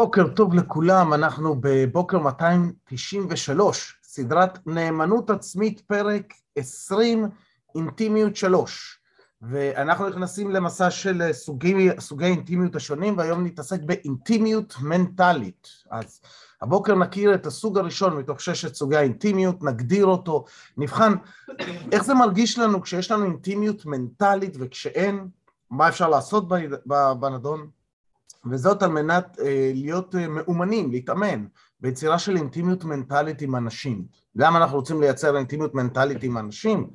בוקר טוב לכולם, אנחנו בבוקר 293, סדרת נאמנות עצמית, פרק 20, אינטימיות 3. ואנחנו נכנסים למסע של סוגי, סוגי אינטימיות השונים, והיום נתעסק באינטימיות מנטלית. אז הבוקר נכיר את הסוג הראשון מתוך ששת סוגי האינטימיות, נגדיר אותו, נבחן איך זה מרגיש לנו כשיש לנו אינטימיות מנטלית וכשאין, מה אפשר לעשות בנדון. וזאת על מנת אה, להיות אה, מאומנים, להתאמן ביצירה של אינטימיות מנטלית עם אנשים. למה אנחנו רוצים לייצר אינטימיות מנטלית עם אנשים?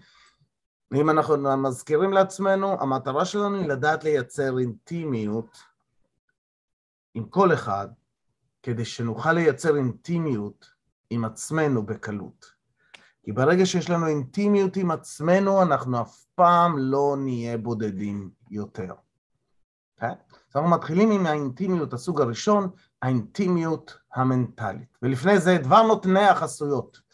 אם אנחנו מזכירים לעצמנו, המטרה שלנו היא לדעת לייצר אינטימיות עם כל אחד, כדי שנוכל לייצר אינטימיות עם עצמנו בקלות. כי ברגע שיש לנו אינטימיות עם עצמנו, אנחנו אף פעם לא נהיה בודדים יותר. Okay? אה? אז אנחנו מתחילים עם האינטימיות, הסוג הראשון, האינטימיות המנטלית. ולפני זה, דבר נותני החסויות.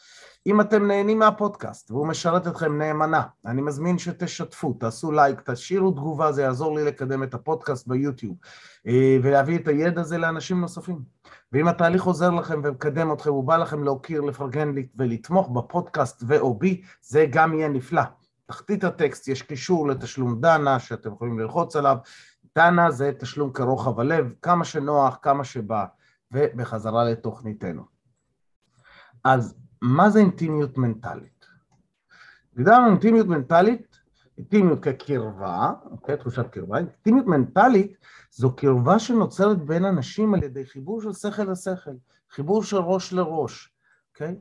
אם אתם נהנים מהפודקאסט והוא משרת אתכם נאמנה, אני מזמין שתשתפו, תעשו לייק, תשאירו תגובה, זה יעזור לי לקדם את הפודקאסט ביוטיוב אה, ולהביא את הידע הזה לאנשים נוספים. ואם התהליך עוזר לכם ומקדם אתכם, הוא בא לכם להוקיר, לפרגן ולתמוך בפודקאסט ו/או בי, זה גם יהיה נפלא. תחתית הטקסט יש קישור לתשלום דנה שאתם יכולים ללחוץ עליו, דנה זה תשלום כרוחב הלב, כמה שנוח, כמה שבא, ובחזרה לתוכניתנו. אז מה זה אינטימיות מנטלית? הגדרנו אינטימיות מנטלית, אינטימיות כקרבה, אוקיי, תחושת קרבה, אינטימיות מנטלית זו קרבה שנוצרת בין אנשים על ידי חיבור של שכל לשכל, חיבור של ראש לראש, אוקיי?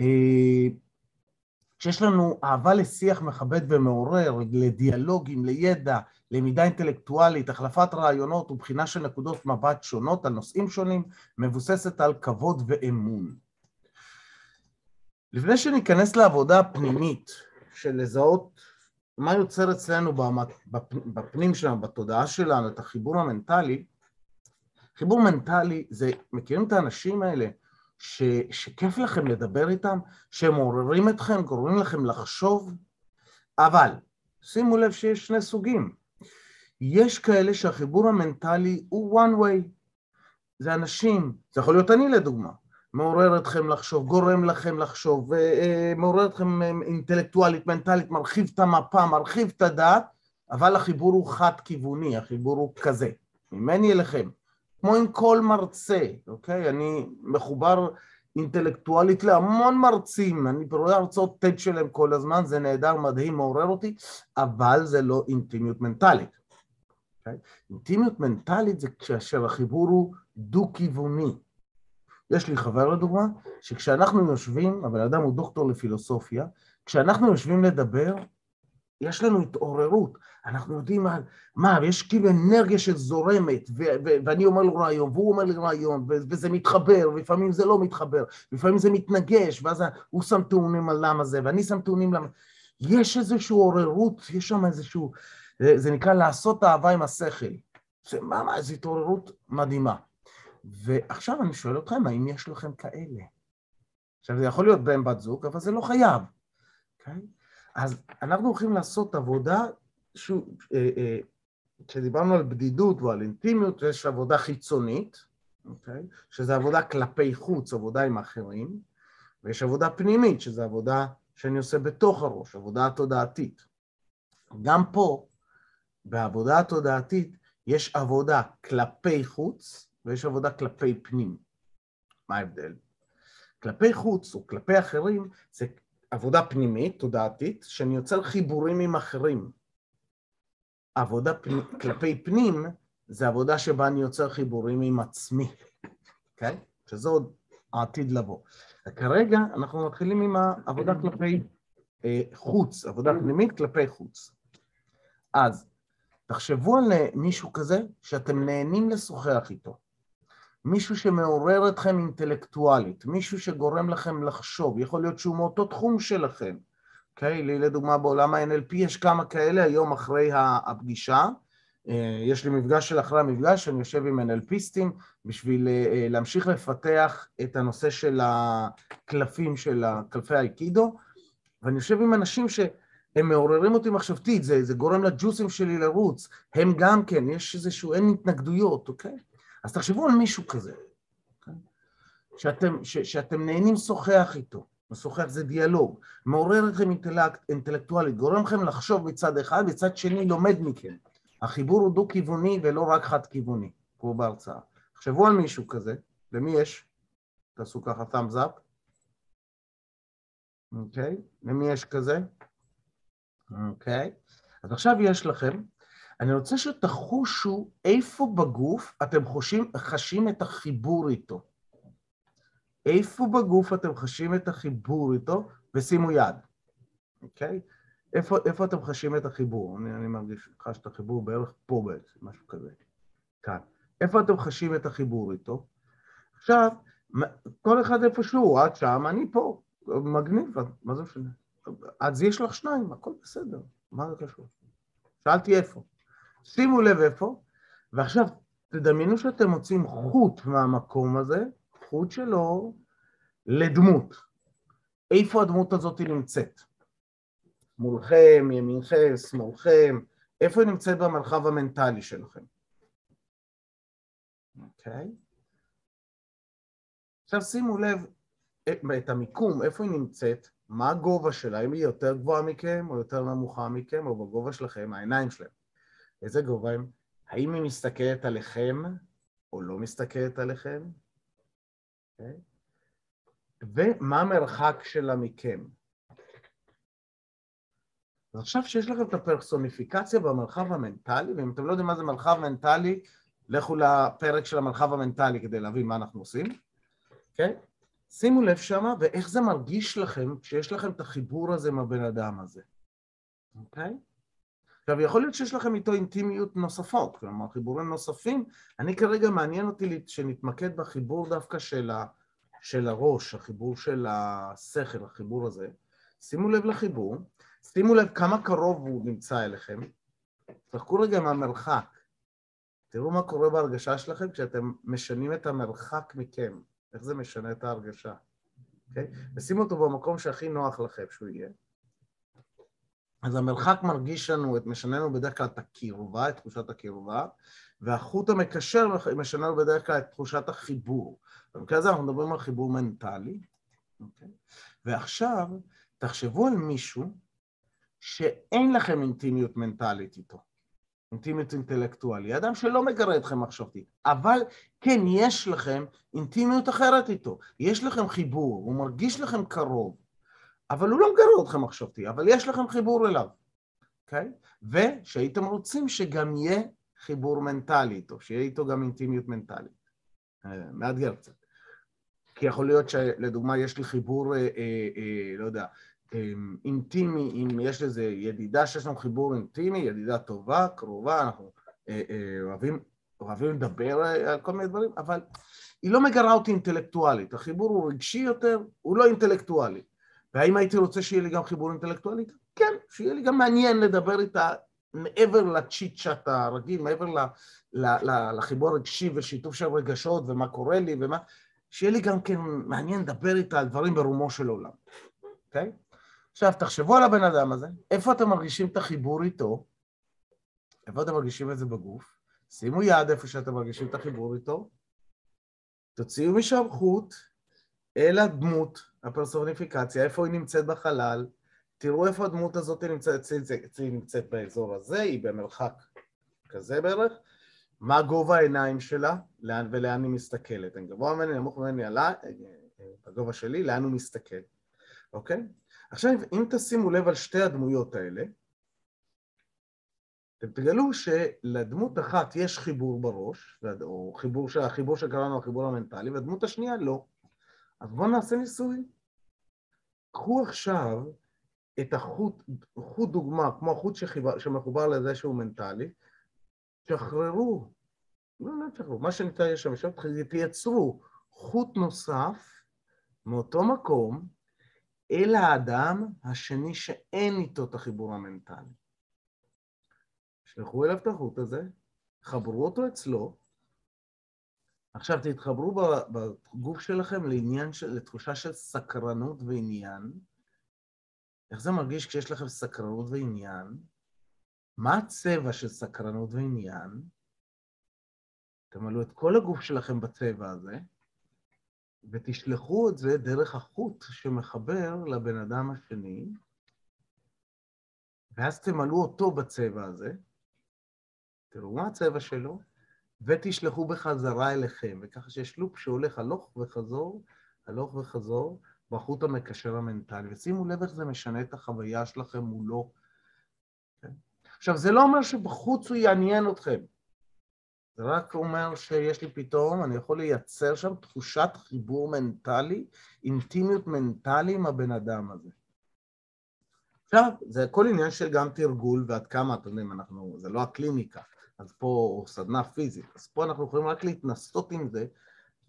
אה, כשיש לנו אהבה לשיח מכבד ומעורר, לדיאלוגים, לידע, למידה אינטלקטואלית, החלפת רעיונות ובחינה של נקודות מבט שונות על נושאים שונים, מבוססת על כבוד ואמון. לפני שניכנס לעבודה הפנימית של לזהות מה יוצר אצלנו בפנים שלנו, בתודעה שלנו, את החיבור המנטלי, חיבור מנטלי זה, מכירים את האנשים האלה ש, שכיף לכם לדבר איתם, שהם מעוררים אתכם, גורמים לכם לחשוב, אבל שימו לב שיש שני סוגים. יש כאלה שהחיבור המנטלי הוא one way. זה אנשים, זה יכול להיות אני לדוגמה, מעורר אתכם לחשוב, גורם לכם לחשוב, אה, מעורר אתכם אה, אינטלקטואלית, מנטלית, מרחיב את המפה, מרחיב את הדעת, אבל החיבור הוא חד-כיווני, החיבור הוא כזה, ממני אליכם. כמו עם כל מרצה, אוקיי? אני מחובר אינטלקטואלית להמון מרצים, אני רואה הרצאות TED שלהם כל הזמן, זה נהדר, מדהים, מעורר אותי, אבל זה לא אינטימיות מנטלית. אוקיי? אינטימיות מנטלית זה כאשר החיבור הוא דו-כיווני. יש לי חבר לדוגמה, שכשאנחנו יושבים, הבן אדם הוא דוקטור לפילוסופיה, כשאנחנו יושבים לדבר, יש לנו התעוררות, אנחנו יודעים על מה, ויש כאילו אנרגיה שזורמת, ו- ו- ואני אומר לו רעיון, והוא אומר לי רעיון, ו- וזה מתחבר, ולפעמים זה לא מתחבר, לפעמים זה מתנגש, ואז הוא שם טיעונים על למה זה, ואני שם טיעונים למה... יש איזושהי עוררות, יש שם איזשהו... זה נקרא לעשות אהבה עם השכל. זה מה, איזו התעוררות מדהימה. ועכשיו אני שואל אתכם, האם יש לכם כאלה? עכשיו, זה יכול להיות בן בת זוג, אבל זה לא חייב, אוקיי? Okay? אז אנחנו הולכים לעשות עבודה, שוב, אה, אה, כשדיברנו על בדידות ועל אינטימיות, יש עבודה חיצונית, אוקיי? שזה עבודה כלפי חוץ, עבודה עם אחרים, ויש עבודה פנימית, שזה עבודה שאני עושה בתוך הראש, עבודה התודעתית. גם פה, בעבודה התודעתית, יש עבודה כלפי חוץ ויש עבודה כלפי פנים. מה ההבדל? כלפי חוץ או כלפי אחרים זה עבודה פנימית, תודעתית, שאני יוצר חיבורים עם אחרים. עבודה פני, כלפי פנים זה עבודה שבה אני יוצר חיבורים עם עצמי, אוקיי? Okay? שזה עוד העתיד לבוא. כרגע אנחנו מתחילים עם העבודה כלפי אה, חוץ, עבודה פנימית כלפי חוץ. אז תחשבו על מישהו כזה שאתם נהנים לשוחח איתו. מישהו שמעורר אתכם אינטלקטואלית, מישהו שגורם לכם לחשוב, יכול להיות שהוא מאותו תחום שלכם. אוקיי? Okay, לי לדוגמה בעולם ה-NLP יש כמה כאלה היום אחרי הפגישה. אה, יש לי מפגש של אחרי המפגש, אני יושב עם NLPיסטים בשביל אה, להמשיך לפתח את הנושא של הקלפים של קלפי האיקידו, ואני יושב עם אנשים ש... הם מעוררים אותי מחשבתית, זה, זה גורם לג'וסים שלי לרוץ, הם גם כן, יש איזשהו, אין התנגדויות, אוקיי? אז תחשבו על מישהו כזה, שאתם, ש, שאתם נהנים לשוחח איתו. משוחח זה דיאלוג, מעורר אתכם אינטלקט, אינטלקטואלית, גורם לכם לחשוב מצד אחד, מצד שני לומד מכם. החיבור הוא דו-כיווני ולא רק חד-כיווני, כמו בהרצאה. תחשבו על מישהו כזה, למי יש? תעשו ככה thumbs up. אוקיי? למי יש כזה? אוקיי. אז עכשיו יש לכם, אני רוצה שתחושו איפה בגוף אתם חושים, חשים את החיבור איתו. איפה בגוף אתם חשים את החיבור איתו, ושימו יד, אוקיי? איפה, איפה אתם חשים את החיבור? אני, אני מרגיש, חש את החיבור בערך פה בעצם, משהו כזה, כאן. איפה אתם חשים את החיבור איתו? עכשיו, כל אחד איפשהו, את שם, אני פה, מגניב, מה זה משנה? אז יש לך שניים, הכל בסדר, מה זה קשור? שאלתי איפה. שימו לב איפה, ועכשיו תדמיינו שאתם מוצאים חוט מהמקום הזה, חוט שלו לדמות. איפה הדמות הזאת נמצאת? מולכם, ימינכם, שמאלכם, איפה היא נמצאת במרחב המנטלי שלכם? אוקיי? Okay. עכשיו שימו לב את המיקום, איפה היא נמצאת, מה הגובה שלה, אם היא יותר גבוהה מכם או יותר נמוכה מכם, או בגובה שלכם, העיניים שלהם. איזה גובה הם? האם היא מסתכלת עליכם או לא מסתכלת עליכם? Okay. אוקיי? ומה המרחק שלה מכם? אז עכשיו שיש לכם את הפרסוניפיקציה במרחב המנטלי, ואם אתם לא יודעים מה זה מרחב מנטלי, לכו לפרק של המרחב המנטלי כדי להבין מה אנחנו עושים, אוקיי? Okay? שימו לב שמה, ואיך זה מרגיש לכם כשיש לכם את החיבור הזה עם הבן אדם הזה, אוקיי? עכשיו, יכול להיות שיש לכם איתו אינטימיות נוספות, כלומר, חיבורים נוספים. אני כרגע מעניין אותי שנתמקד בחיבור דווקא של, ה, של הראש, החיבור של השכל, החיבור הזה. שימו לב לחיבור, שימו לב כמה קרוב הוא נמצא אליכם. תחכו רגע מהמרחק. תראו מה קורה בהרגשה שלכם כשאתם משנים את המרחק מכם. איך זה משנה את ההרגשה, אוקיי? Okay? ושימו אותו במקום שהכי נוח לכם שהוא יהיה. אז המרחק מרגיש לנו, משנה לנו בדרך כלל את הקרבה, את תחושת הקרבה, והחוט המקשר משנה בדרך כלל את תחושת החיבור. במקרה הזה אנחנו מדברים על חיבור מנטלי, אוקיי? ועכשיו, תחשבו על מישהו שאין לכם אינטימיות מנטלית איתו. אינטימיות אינטלקטואלי, אדם שלא מגרה אתכם מחשבתית, אבל כן, יש לכם אינטימיות אחרת איתו, יש לכם חיבור, הוא מרגיש לכם קרוב, אבל הוא לא מגרה אתכם מחשבתי, אבל יש לכם חיבור אליו, אוקיי? ושהייתם רוצים שגם יהיה חיבור מנטלי איתו, שיהיה איתו גם אינטימיות מנטלית. אה, מאתגר קצת. כי יכול להיות שלדוגמה יש לי חיבור, אה, אה, אה, לא יודע, אינטימי, אם יש לזה ידידה שיש לנו חיבור אינטימי, ידידה טובה, קרובה, אנחנו אה, אה, אוהבים, אוהבים לדבר על כל מיני דברים, אבל היא לא מגרה אותי אינטלקטואלית, החיבור הוא רגשי יותר, הוא לא אינטלקטואלי. והאם הייתי רוצה שיהיה לי גם חיבור אינטלקטואלי? כן, שיהיה לי גם מעניין לדבר איתה מעבר לצ'יט צ'אט הרגיל, מעבר ל, ל, ל, לחיבור הרגשי ושיתוף של רגשות ומה קורה לי ומה, שיהיה לי גם כן מעניין לדבר איתה על דברים ברומו של עולם, אוקיי? Okay? עכשיו, תחשבו על הבן אדם הזה, איפה אתם מרגישים את החיבור איתו? איפה אתם מרגישים את זה בגוף? שימו יד איפה שאתם מרגישים את החיבור איתו, תוציאו משם חוט אל הדמות, הפרסוניפיקציה, איפה היא נמצאת בחלל, תראו איפה הדמות הזאת נמצאת, אצלי נמצאת באזור הזה, היא במרחק כזה בערך, מה גובה העיניים שלה, לאן ולאן היא מסתכלת. אני גבוה ממני, נמוך ממני, עלה, בגובה שלי, לאן הוא מסתכל, אוקיי? עכשיו, אם תשימו לב על שתי הדמויות האלה, אתם תגלו שלדמות אחת יש חיבור בראש, או חיבור, החיבור שקראנו החיבור המנטלי, והדמות השנייה לא. אז בואו נעשה ניסוי. קחו עכשיו את החוט, חוט דוגמה, כמו החוט שחיבר, שמחובר לזה שהוא מנטלי, שחררו, לא, לא תשחררו, מה שניתן יש שם, תייצרו חוט נוסף מאותו מקום, אל האדם השני שאין איתו את החיבור המנטלי. שלחו אליו את החוט הזה, חברו אותו אצלו, עכשיו תתחברו בגוף שלכם לעניין של, לתחושה של סקרנות ועניין. איך זה מרגיש כשיש לכם סקרנות ועניין? מה הצבע של סקרנות ועניין? תמלאו את כל הגוף שלכם בצבע הזה. ותשלחו את זה דרך החוט שמחבר לבן אדם השני, ואז תמלאו אותו בצבע הזה, תראו מה הצבע שלו, ותשלחו בחזרה אליכם, וככה שיש לופ שהולך הלוך וחזור, הלוך וחזור, בחוט המקשר המנטלי. ושימו לב איך זה משנה את החוויה שלכם מולו. כן? עכשיו, זה לא אומר שבחוץ הוא יעניין אתכם. זה רק אומר שיש לי פתאום, אני יכול לייצר שם תחושת חיבור מנטלי, אינטימיות מנטלי עם הבן אדם הזה. עכשיו, זה הכל עניין של גם תרגול ועד כמה, אתם יודעים, אנחנו, זה לא הקליניקה, אז פה סדנה פיזית, אז פה אנחנו יכולים רק להתנסות עם זה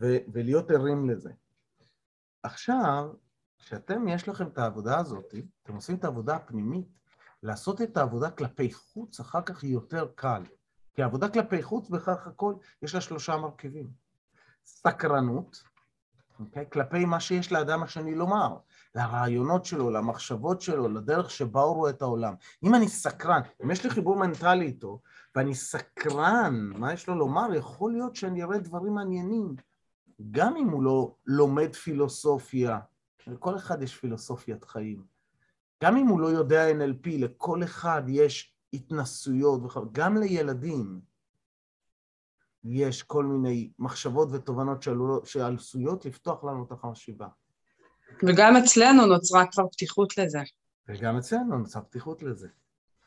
ו- ולהיות ערים לזה. עכשיו, כשאתם, יש לכם את העבודה הזאת, אתם עושים את העבודה הפנימית, לעשות את העבודה כלפי חוץ אחר כך היא יותר קל. כי העבודה כלפי חוץ, בכך הכל, יש לה שלושה מרכיבים. סקרנות, okay, אוקיי? כלפי מה שיש לאדם השני לומר, לרעיונות שלו, למחשבות שלו, לדרך שבה הוא רואה את העולם. אם אני סקרן, אם יש לי חיבור מנטלי איתו, ואני סקרן, מה יש לו לומר, יכול להיות שאני אראה דברים מעניינים, גם אם הוא לא לומד פילוסופיה, לכל אחד יש פילוסופיית חיים. גם אם הוא לא יודע NLP, לכל אחד יש התנסויות, גם לילדים יש כל מיני מחשבות ותובנות שעשויות לפתוח לנו את החשיבה. וגם אצלנו נוצרה כבר פתיחות לזה. וגם אצלנו נוצרה פתיחות לזה,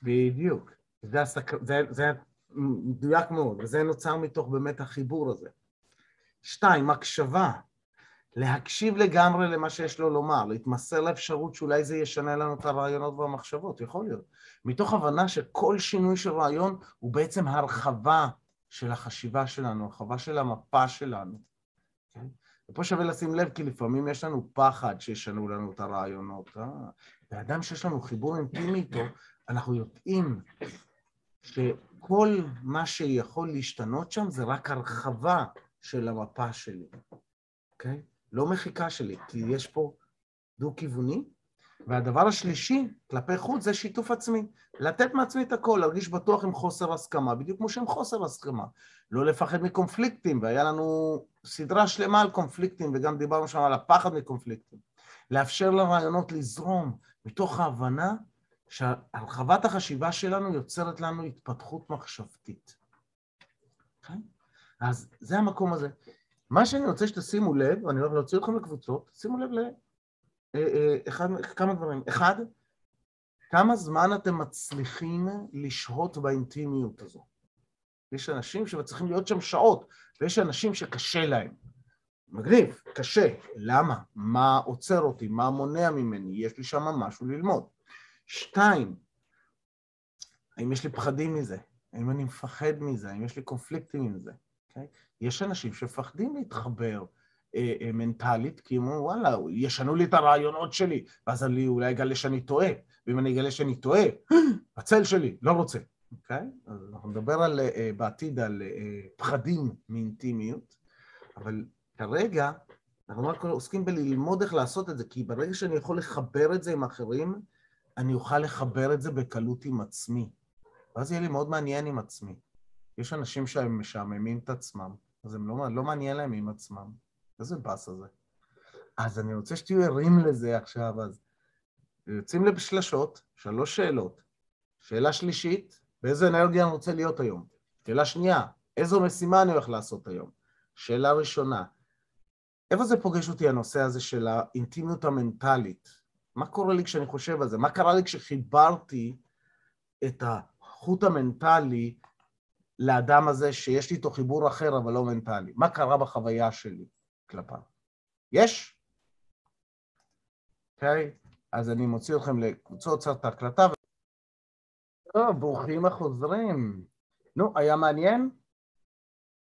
בדיוק. זה, הסק... זה, זה מדויק מאוד, וזה נוצר מתוך באמת החיבור הזה. שתיים, הקשבה. להקשיב לגמרי למה שיש לו לומר, להתמסר לאפשרות שאולי זה ישנה לנו את הרעיונות והמחשבות, יכול להיות. מתוך הבנה שכל שינוי של רעיון הוא בעצם הרחבה של החשיבה שלנו, הרחבה של המפה שלנו. כן? ופה שווה לשים לב, כי לפעמים יש לנו פחד שישנו לנו את הרעיונות. אה? באדם שיש לנו חיבור אינטימי איתו, אנחנו יודעים שכל מה שיכול להשתנות שם זה רק הרחבה של המפה שלי, אוקיי? Okay? לא מחיקה שלי, כי יש פה דו-כיווני. והדבר השלישי, כלפי חוץ, זה שיתוף עצמי. לתת מעצמי את הכל, להרגיש בטוח עם חוסר הסכמה, בדיוק כמו שהם חוסר הסכמה. לא לפחד מקונפליקטים, והיה לנו סדרה שלמה על קונפליקטים, וגם דיברנו שם על הפחד מקונפליקטים. לאפשר לרעיונות לזרום, מתוך ההבנה שהרחבת החשיבה שלנו יוצרת לנו התפתחות מחשבתית. Okay? אוקיי? אז זה המקום הזה. מה שאני רוצה שתשימו לב, ואני הולך להוציא אתכם לקבוצות, שימו לב לכמה דברים. אחד, כמה זמן אתם מצליחים לשהות באינטימיות הזו. יש אנשים שצריכים להיות שם שעות, ויש אנשים שקשה להם. מגניב, קשה. למה? מה עוצר אותי? מה מונע ממני? יש לי שם משהו ללמוד. שתיים, האם יש לי פחדים מזה? האם אני מפחד מזה? האם יש לי קונפליקטים עם זה? Okay? אוקיי? יש אנשים שמפחדים להתחבר אה, אה, מנטלית, כי הם אומרים, וואלה, ישנו לי את הרעיונות שלי, ואז אני אולי אגלה שאני טועה, ואם אני אגלה שאני טועה, הצל שלי, לא רוצה, אוקיי? Okay? אז אנחנו נדבר על, אה, בעתיד על אה, פחדים מאינטימיות, אבל כרגע אנחנו רק עוסקים בללמוד איך לעשות את זה, כי ברגע שאני יכול לחבר את זה עם אחרים, אני אוכל לחבר את זה בקלות עם עצמי. ואז יהיה לי מאוד מעניין עם עצמי. יש אנשים שהם משעממים את עצמם, אז הם לא, לא מעניין להם עם עצמם. איזה באסה זה. אז אני רוצה שתהיו ערים לזה עכשיו, אז יוצאים לשלשות, שלוש שאלות. שאלה שלישית, באיזה אנרגיה אני רוצה להיות היום? שאלה שנייה, איזו משימה אני הולך לעשות היום? שאלה ראשונה, איפה זה פוגש אותי הנושא הזה של האינטימיות המנטלית? מה קורה לי כשאני חושב על זה? מה קרה לי כשחיברתי את החוט המנטלי לאדם הזה שיש לי איתו חיבור אחר אבל לא מנטלי? מה קרה בחוויה שלי כלפיו? יש? אוקיי? אז אני מוציא אתכם לקבוצות, צריך את ההקלטה. טוב, ברוכים החוזרים. נו, היה מעניין?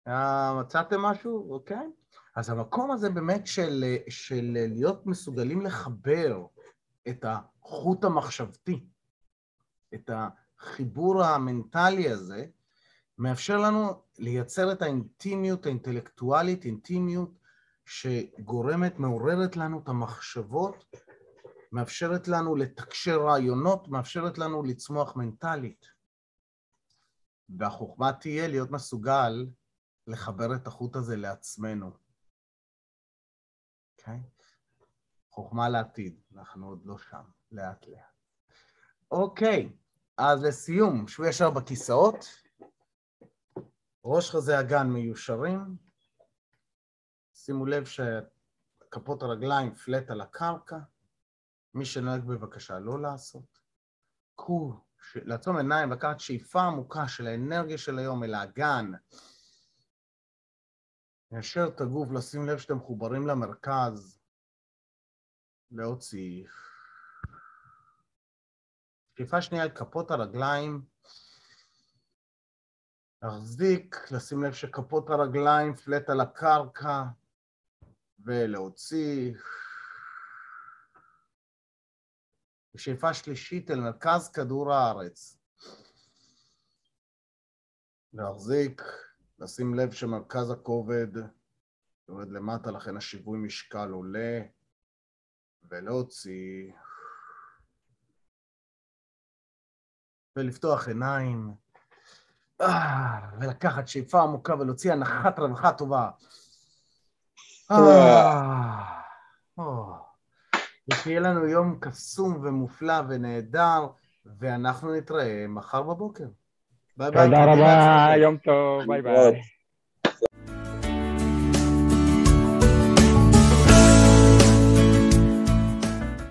היה, מצאתם משהו? אוקיי? אז המקום הזה באמת של, של להיות מסוגלים לחבר את החוט המחשבתי, את החיבור המנטלי הזה, מאפשר לנו לייצר את האינטימיות האינטלקטואלית, אינטימיות שגורמת, מעוררת לנו את המחשבות, מאפשרת לנו לתקשר רעיונות, מאפשרת לנו לצמוח מנטלית. והחוכמה תהיה להיות מסוגל לחבר את החוט הזה לעצמנו. אוקיי? חוכמה לעתיד, אנחנו עוד לא שם, לאט לאט. אוקיי, אז לסיום, שבו ישר בכיסאות, ראש חזה אגן מיושרים, שימו לב שכפות הרגליים פלט על הקרקע, מי שנוהג בבקשה לא לעשות. קחו, לעצום עיניים, לקחת שאיפה עמוקה של האנרגיה של היום אל האגן. ליישר את הגוף, לשים לב שאתם מחוברים למרכז, להוציא. שאיפה שנייה על כפות הרגליים, להחזיק, לשים לב שכפות הרגליים פלט על הקרקע, ולהוציא. ושאיפה שלישית אל מרכז כדור הארץ. להחזיק, לשים לב שמרכז הכובד יורד למטה, לכן השיווי משקל עולה, ולהוציא. ולפתוח עיניים, ולקחת שאיפה עמוקה ולהוציא הנחת רווחה טובה. אה, ושיהיה לנו יום קסום ומופלא ונהדר, ואנחנו נתראה מחר בבוקר. ביי ביי. תודה רבה, יום טוב, ביי ביי.